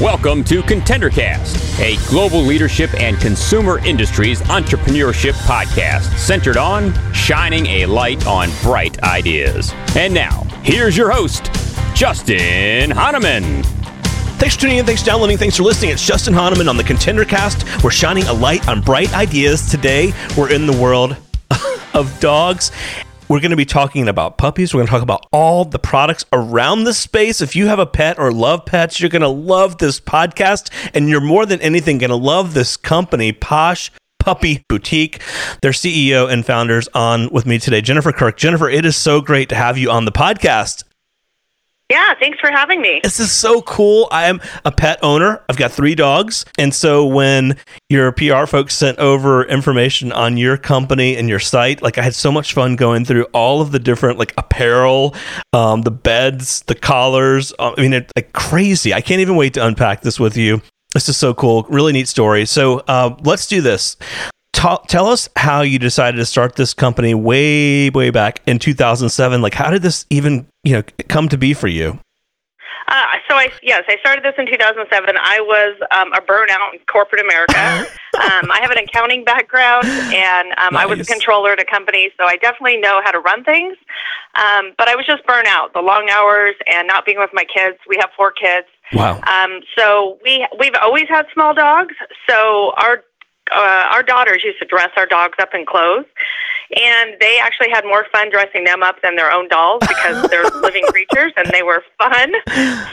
Welcome to ContenderCast, a global leadership and consumer industries entrepreneurship podcast centered on shining a light on bright ideas. And now, here's your host, Justin Hahnemann. Thanks for tuning in. Thanks for downloading. Thanks for listening. It's Justin Hahnemann on the ContenderCast. We're shining a light on bright ideas. Today, we're in the world of dogs we're going to be talking about puppies. We're going to talk about all the products around the space. If you have a pet or love pets, you're going to love this podcast. And you're more than anything going to love this company, Posh Puppy Boutique. Their CEO and founders on with me today, Jennifer Kirk. Jennifer, it is so great to have you on the podcast. Yeah, thanks for having me. This is so cool. I am a pet owner. I've got three dogs. And so when your PR folks sent over information on your company and your site, like I had so much fun going through all of the different like apparel, um, the beds, the collars. Uh, I mean, it, like crazy. I can't even wait to unpack this with you. This is so cool. Really neat story. So uh, let's do this tell us how you decided to start this company way, way back in 2007. Like, how did this even, you know, come to be for you? Uh, so I yes, I started this in 2007. I was um, a burnout in corporate America. um, I have an accounting background, and um, nice. I was a controller at a company, so I definitely know how to run things. Um, but I was just burnout, the long hours and not being with my kids. We have four kids. Wow. Um, so we we've always had small dogs. So our uh, our daughters used to dress our dogs up in clothes, and they actually had more fun dressing them up than their own dolls because they're living creatures and they were fun.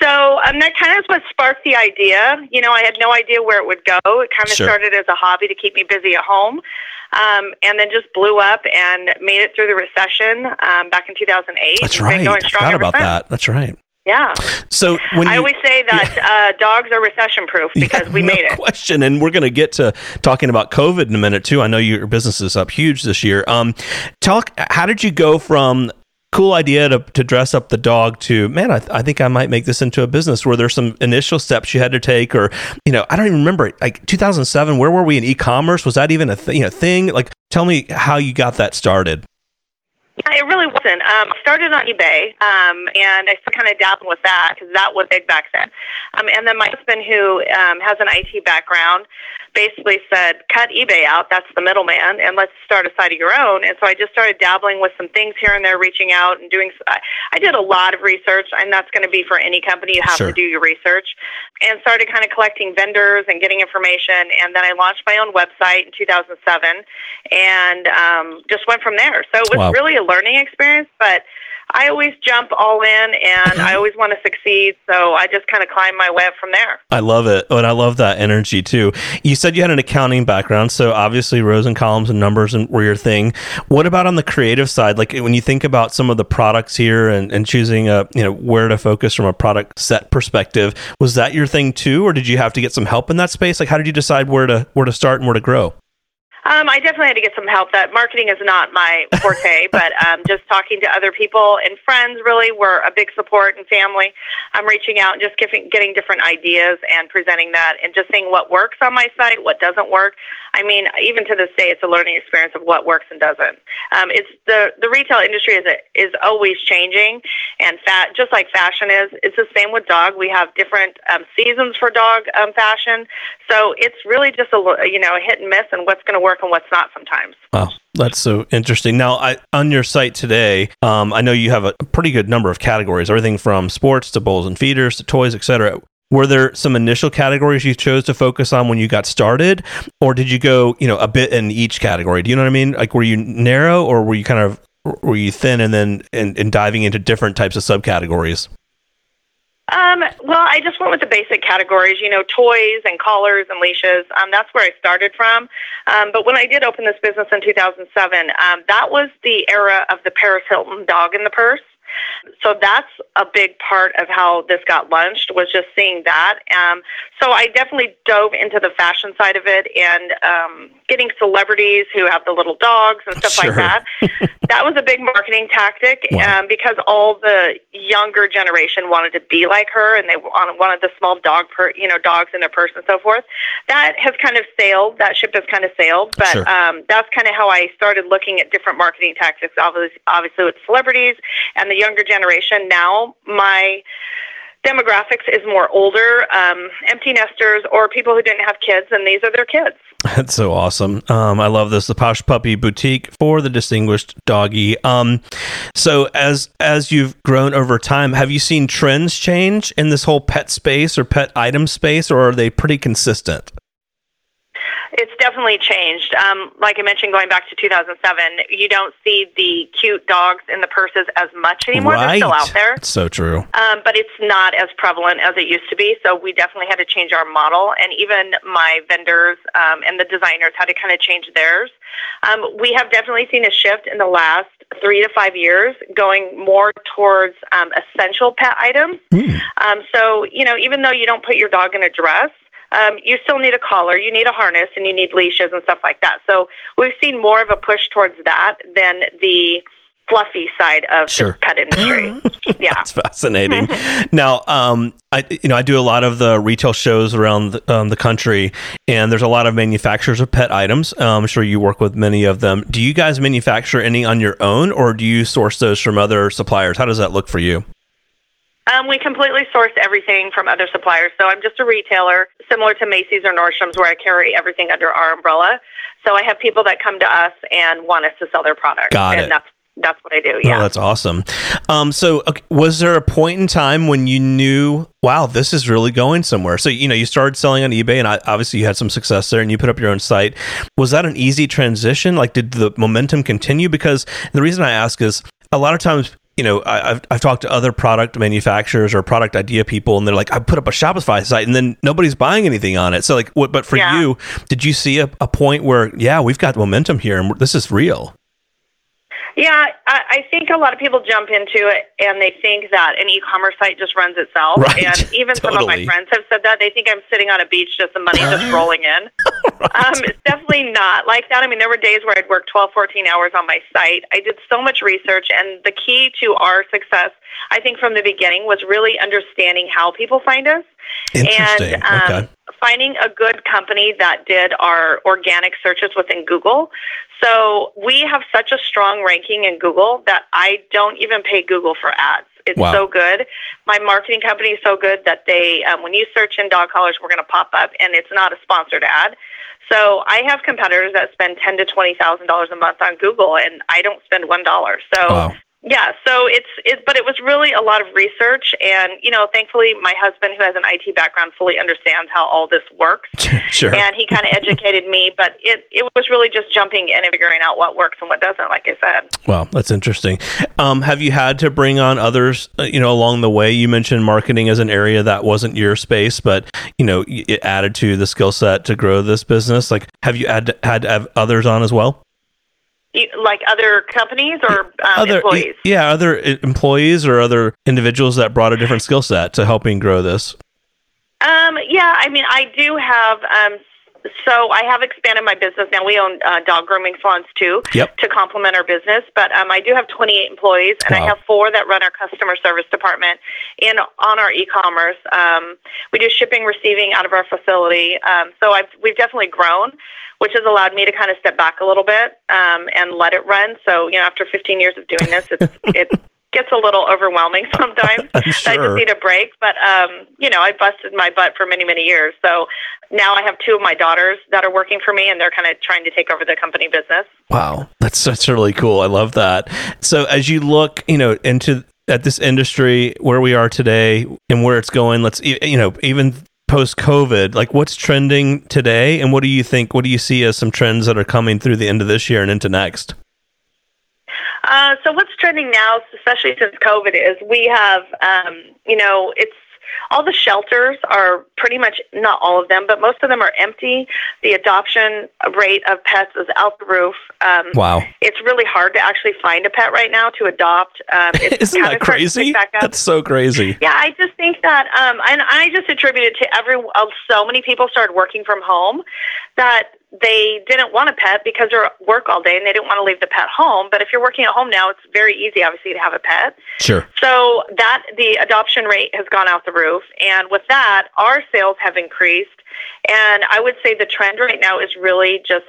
So um, that kind of what sparked the idea. You know, I had no idea where it would go. It kind of sure. started as a hobby to keep me busy at home. Um, and then just blew up and made it through the recession um, back in 2008. That's right. I forgot about that. That's right. Yeah. So when I you, always say that yeah. uh, dogs are recession proof because yeah, we no made it. Question, and we're going to get to talking about COVID in a minute too. I know your business is up huge this year. Um, talk. How did you go from cool idea to, to dress up the dog to man I, th- I think i might make this into a business were there some initial steps you had to take or you know i don't even remember like 2007 where were we in e-commerce was that even a th- you know thing like tell me how you got that started it really wasn't. Um, started on eBay, um, and I still kind of dabbled with that because that was big back then. Um, and then my husband, who um, has an IT background, basically said, cut eBay out. That's the middleman, and let's start a site of your own. And so I just started dabbling with some things here and there, reaching out and doing. I, I did a lot of research, and that's going to be for any company. You have sure. to do your research, and started kind of collecting vendors and getting information. And then I launched my own website in 2007, and um, just went from there. So it was wow. really a learning experience, but I always jump all in and I always want to succeed. So I just kind of climb my way up from there. I love it. Oh, And I love that energy too. You said you had an accounting background. So obviously rows and columns and numbers were your thing. What about on the creative side? Like when you think about some of the products here and, and choosing a, you know, where to focus from a product set perspective, was that your thing too? Or did you have to get some help in that space? Like how did you decide where to, where to start and where to grow? Um, I definitely had to get some help. That marketing is not my forte, but um, just talking to other people and friends really were a big support and family. I'm reaching out and just giving, getting different ideas and presenting that and just seeing what works on my site, what doesn't work. I mean, even to this day, it's a learning experience of what works and doesn't. Um, it's the the retail industry is is always changing, and fat just like fashion is. It's the same with dog. We have different um, seasons for dog um, fashion, so it's really just a you know a hit and miss and what's going to work and what's not sometimes. Wow. That's so interesting. Now, I, on your site today, um, I know you have a pretty good number of categories, everything from sports to bowls and feeders to toys, etc. Were there some initial categories you chose to focus on when you got started, or did you go, you know, a bit in each category? Do you know what I mean? Like, were you narrow, or were you kind of were you thin, and then and, and diving into different types of subcategories? Um, well, I just went with the basic categories, you know, toys and collars and leashes. Um, that's where I started from. Um, but when I did open this business in 2007, um, that was the era of the Paris Hilton dog in the purse. So that's a big part of how this got launched was just seeing that. Um, so I definitely dove into the fashion side of it and um, getting celebrities who have the little dogs and stuff Sure. like that. that was a big marketing tactic Wow. um, because all the younger generation wanted to be like her and they wanted the small dog, per, you know, dogs in their purse and so forth. That has kind of sailed. That ship has kind of sailed. But Sure. um, that's kind of how I started looking at different marketing tactics. Obviously, obviously with celebrities and the younger generation. Now my demographics is more older, um, empty nesters, or people who didn't have kids, and these are their kids. That's so awesome. Um, I love this. The Posh Puppy Boutique for the distinguished doggy. Um, so as as you've grown over time, have you seen trends change in this whole pet space or pet item space, or are they pretty consistent? It's definitely changed. Um, like I mentioned, going back to 2007, you don't see the cute dogs in the purses as much anymore. They're still out there. It's So true. Um, but it's not as prevalent as it used to be. So we definitely had to change our model, and even my vendors um, and the designers had to kind of change theirs. Um, we have definitely seen a shift in the last three to five years, going more towards um, essential pet items. Um, so you know, even though you don't put your dog in a dress. Um, you still need a collar, you need a harness, and you need leashes and stuff like that. So we've seen more of a push towards that than the fluffy side of Sure. the pet industry. yeah. That's fascinating. now, um, I you know I do a lot of the retail shows around the, um, the country, and there's a lot of manufacturers of pet items. Um, I'm sure you work with many of them. Do you guys manufacture any on your own, or do you source those from other suppliers? How does that look for you? Um, we completely source everything from other suppliers. So I'm just a retailer, similar to Macy's or Nordstrom's, where I carry everything under our umbrella. So I have people that come to us and want us to sell their products. Got and it. that's that's what I do. Oh, Yeah. that's awesome. Um, so, okay, was there a point in time when you knew, wow, this is really going somewhere? So, you know, you started selling on eBay, and I, obviously you had some success there, and you put up your own site. Was that an easy transition? Like, did the momentum continue? Because the reason I ask is a lot of times. You know, I, I've I've talked to other product manufacturers or product idea people, and they're like, "I put up a Shopify site, and then nobody's buying anything on it." So, like, what? But for Yeah. you, did you see a, a point where, yeah, we've got momentum here, and this is real? Yeah, I, I think a lot of people jump into it and they think that an e-commerce site just runs itself. Right, And even some of my friends have said that they think I'm sitting on a beach, just the money just rolling in. um, it's definitely not like that. I mean, there were days where I'd work 12, 14 hours on my site. I did so much research, and the key to our success, I think, from the beginning, was really understanding how people find us Interesting. and um, okay. Finding a good company that did our organic searches within Google. So we have such a strong ranking in Google that I don't even pay Google for ads. It's Wow. so good. My marketing company is so good that they, um, when you search in dog collars, we're going to pop up, and it's not a sponsored ad. So I have competitors that spend ten to twenty thousand dollars a month on Google, and I don't spend one dollar. So Wow. Yeah, so it's it, but it was really a lot of research, and you know, thankfully, my husband, who has an IT background, fully understands how all this works, sure. and he kind of educated me. But it it was really just jumping in and figuring out what works and what doesn't. Like I said, Wow, that's interesting. Um, have you had to bring on others, uh, you know, along the way? You mentioned marketing as an area that wasn't your space, but you know, it added to the skill set to grow this business. Like, have you had to, had to have others on as well? Like other companies or um, other, employees. yeah, other employees or other individuals that brought a different skill set to helping grow this. Um, yeah, I mean, I do have. Um, so I have expanded my business now. We own uh, dog grooming salons too Yep. to complement our business. But um, I do have 28 employees, and I have four that run our customer service department in on our e-commerce. Um, we do shipping, receiving out of our facility. Um, so I've, we've definitely grown, which has allowed me to kind of step back a little bit um, and let it run. So you know, after 15 years of doing this, it's it gets a little overwhelming sometimes. I'm I just need a break. But um, you know, I busted my butt for many, many years. So now I have two of my daughters that are working for me, and they're kind of trying to take over the company business. Wow, that's that's really cool. I love that. So as you look, you know, into at this industry where we are today and where it's going, let's you know, even post COVID, like what's trending today and what do you think what do you see as some trends that are coming through the end of this year and into next? Uh, so what's trending now, especially since COVID, is we have, um, you know, it's all the shelters are pretty much not all of them, but most of them are empty. The adoption rate of pets is out the roof. Um, wow, it's really hard to actually find a pet right now to adopt. Um, it's Isn't that crazy? That's so crazy. Yeah, I just think that, um, and I just attribute it to every. So many people started working from home that they didn't want a pet because they're at work all day and they didn't want to leave the pet home. But if you're working at home now, it's very easy, obviously, to have a pet. Sure. So that the adoption rate has gone out the roof, and with that, our sales have increased. And I would say the trend right now is really just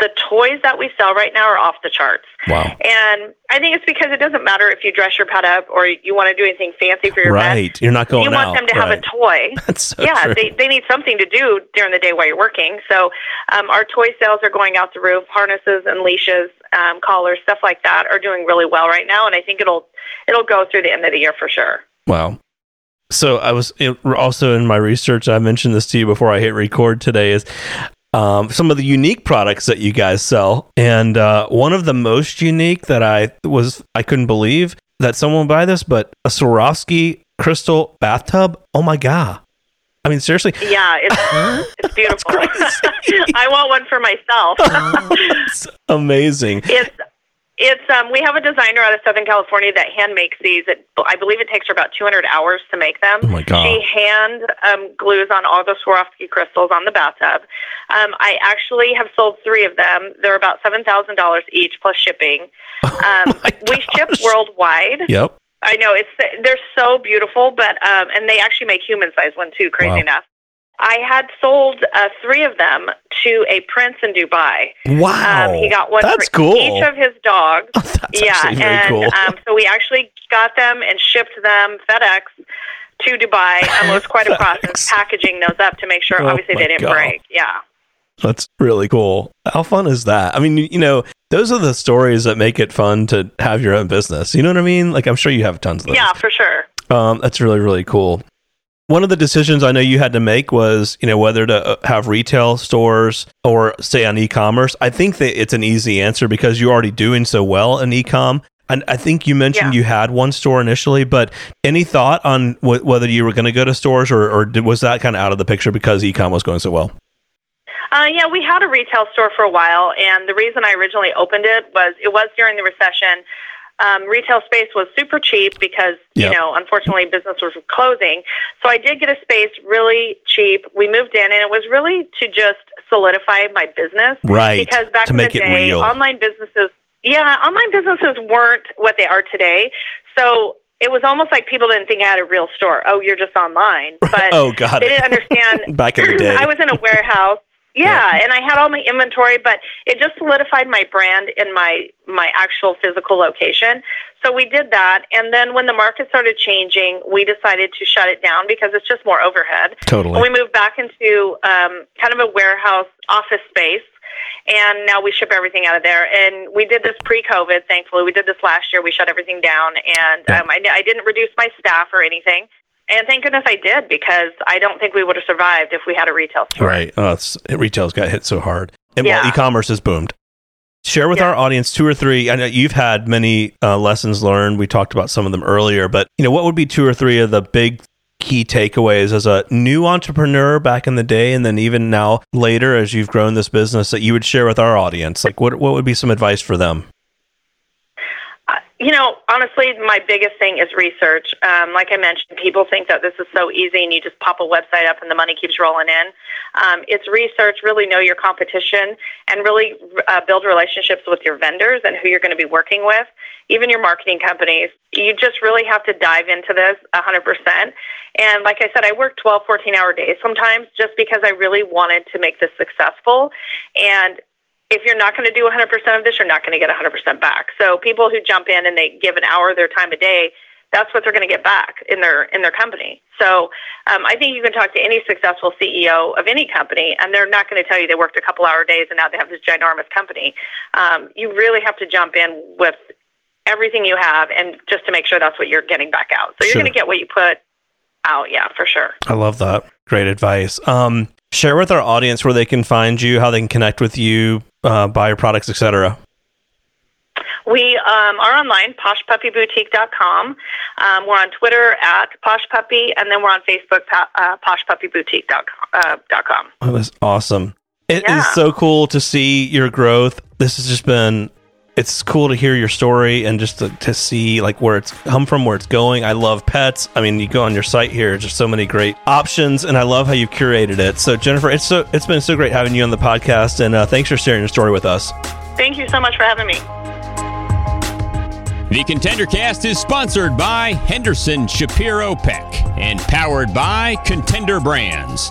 the toys that we sell right now are off the charts. Wow. And I think it's because it doesn't matter if you dress your pet up or you want to do anything fancy for your right. pet. Right. You're not going You want out. them to right. have a toy. That's so yeah, true. they, they need something to do during the day while you're working. So um, our toy sales are going out the roof. Harnesses and leashes, um, collars, stuff like that are doing really well right now. And I think it'll it'll go through the end of the year for sure. Wow. So I was also in my research. I mentioned this to you before I hit record today. Is um, some of the unique products that you guys sell. And uh, one of the most unique that I was, I couldn't believe that someone would buy this, but a Swarovski crystal bathtub. Oh my God. I mean, seriously. Yeah, it's, it's beautiful. I want one for myself. it's amazing. It's it's um, we have a designer out of Southern California that hand makes these. It, I believe it takes her about 200 hours to make them. Oh my god! She hand um, glues on all the Swarovski crystals on the bathtub. Um, I actually have sold three of them. They're about seven thousand dollars each plus shipping. Oh um, oh we ship worldwide. Yep. I know it's they're so beautiful, but um, and they actually make human size one too. Crazy wow. enough. I had sold uh, three of them to a prince in Dubai. Wow, um, he got one that's for cool. each of his dogs. Oh, that's yeah, and cool. um, so we actually got them and shipped them FedEx to Dubai. Um, it was quite a process packaging those up to make sure, oh obviously, they didn't God. break. Yeah. That's really cool. How fun is that? I mean, you know, those are the stories that make it fun to have your own business. You know what I mean? Like, I'm sure you have tons of those. Yeah, for sure. Um, that's really, really cool. One of the decisions I know you had to make was, you know, whether to uh, have retail stores or stay on e-commerce. I think that it's an easy answer because you're already doing so well in e-com. And I think you mentioned yeah. you had one store initially, but any thought on w- whether you were going to go to stores or, or did, was that kind of out of the picture because e-com was going so well? Uh, yeah, we had a retail store for a while, and the reason I originally opened it was it was during the recession. Um, retail space was super cheap because Yep. you know unfortunately business was closing. So I did get a space really cheap. We moved in, and it was really to just solidify my business. Right. Because back to in make the day, real. online businesses, yeah, online businesses weren't what they are today. So it was almost like people didn't think I had a real store. Oh, you're just online. But oh, got they didn't understand. Back in the day. I was in a warehouse. Yeah, and I had all my inventory, but it just solidified my brand in my my actual physical location. So we did that, and then when the market started changing, we decided to shut it down because it's just more overhead. Totally. And we moved back into um, kind of a warehouse office space, and now we ship everything out of there. And we did this pre-COVID. Thankfully, we did this last year. We shut everything down, and Yeah. um, I, I didn't reduce my staff or anything. And thank goodness I did because I don't think we would have survived if we had a retail store. Right. Oh, it's, retail's got hit so hard. And Yeah. well, e-commerce has boomed. Share with Yeah. our audience two or three. I know you've had many uh, lessons learned. We talked about some of them earlier, but you know, what would be two or three of the big key takeaways as a new entrepreneur back in the day, and then even now later as you've grown this business that you would share with our audience? Like, what what would be some advice for them? You know, honestly, my biggest thing is research. Um, like I mentioned, people think that this is so easy and you just pop a website up and the money keeps rolling in. Um, it's research, really know your competition, and really uh, build relationships with your vendors and who you're going to be working with, even your marketing companies. You just really have to dive into this 100%. And like I said, I work 12, 14 hour days sometimes just because I really wanted to make this successful. And if you're not going to do 100% of this, you're not going to get 100% back. So people who jump in and they give an hour of their time a day, that's what they're going to get back in their in their company. So um, I think you can talk to any successful CEO of any company, and they're not going to tell you they worked a couple hour days and now they have this ginormous company. Um, you really have to jump in with everything you have, and just to make sure that's what you're getting back out. So you're Sure. going to get what you put out. Yeah, for sure. I love that. Great advice. Um, share with our audience where they can find you, how they can connect with you, uh, buy your products, etc. We um, are online, poshpuppyboutique.com. Um, we're on Twitter at poshpuppy, and then we're on Facebook, uh, poshpuppyboutique.com. Uh, .com. Oh, that's awesome. It Yeah. is so cool to see your growth. This has just been. It's cool to hear your story and just to, to see like where it's come from, where it's going. I love pets. I mean, you go on your site here, there's just so many great options, and I love how you've curated it. So, Jennifer, it's so it's been so great having you on the podcast, and uh, thanks for sharing your story with us. Thank you so much for having me. The Contender Cast is sponsored by Henderson Shapiro Peck and powered by Contender Brands.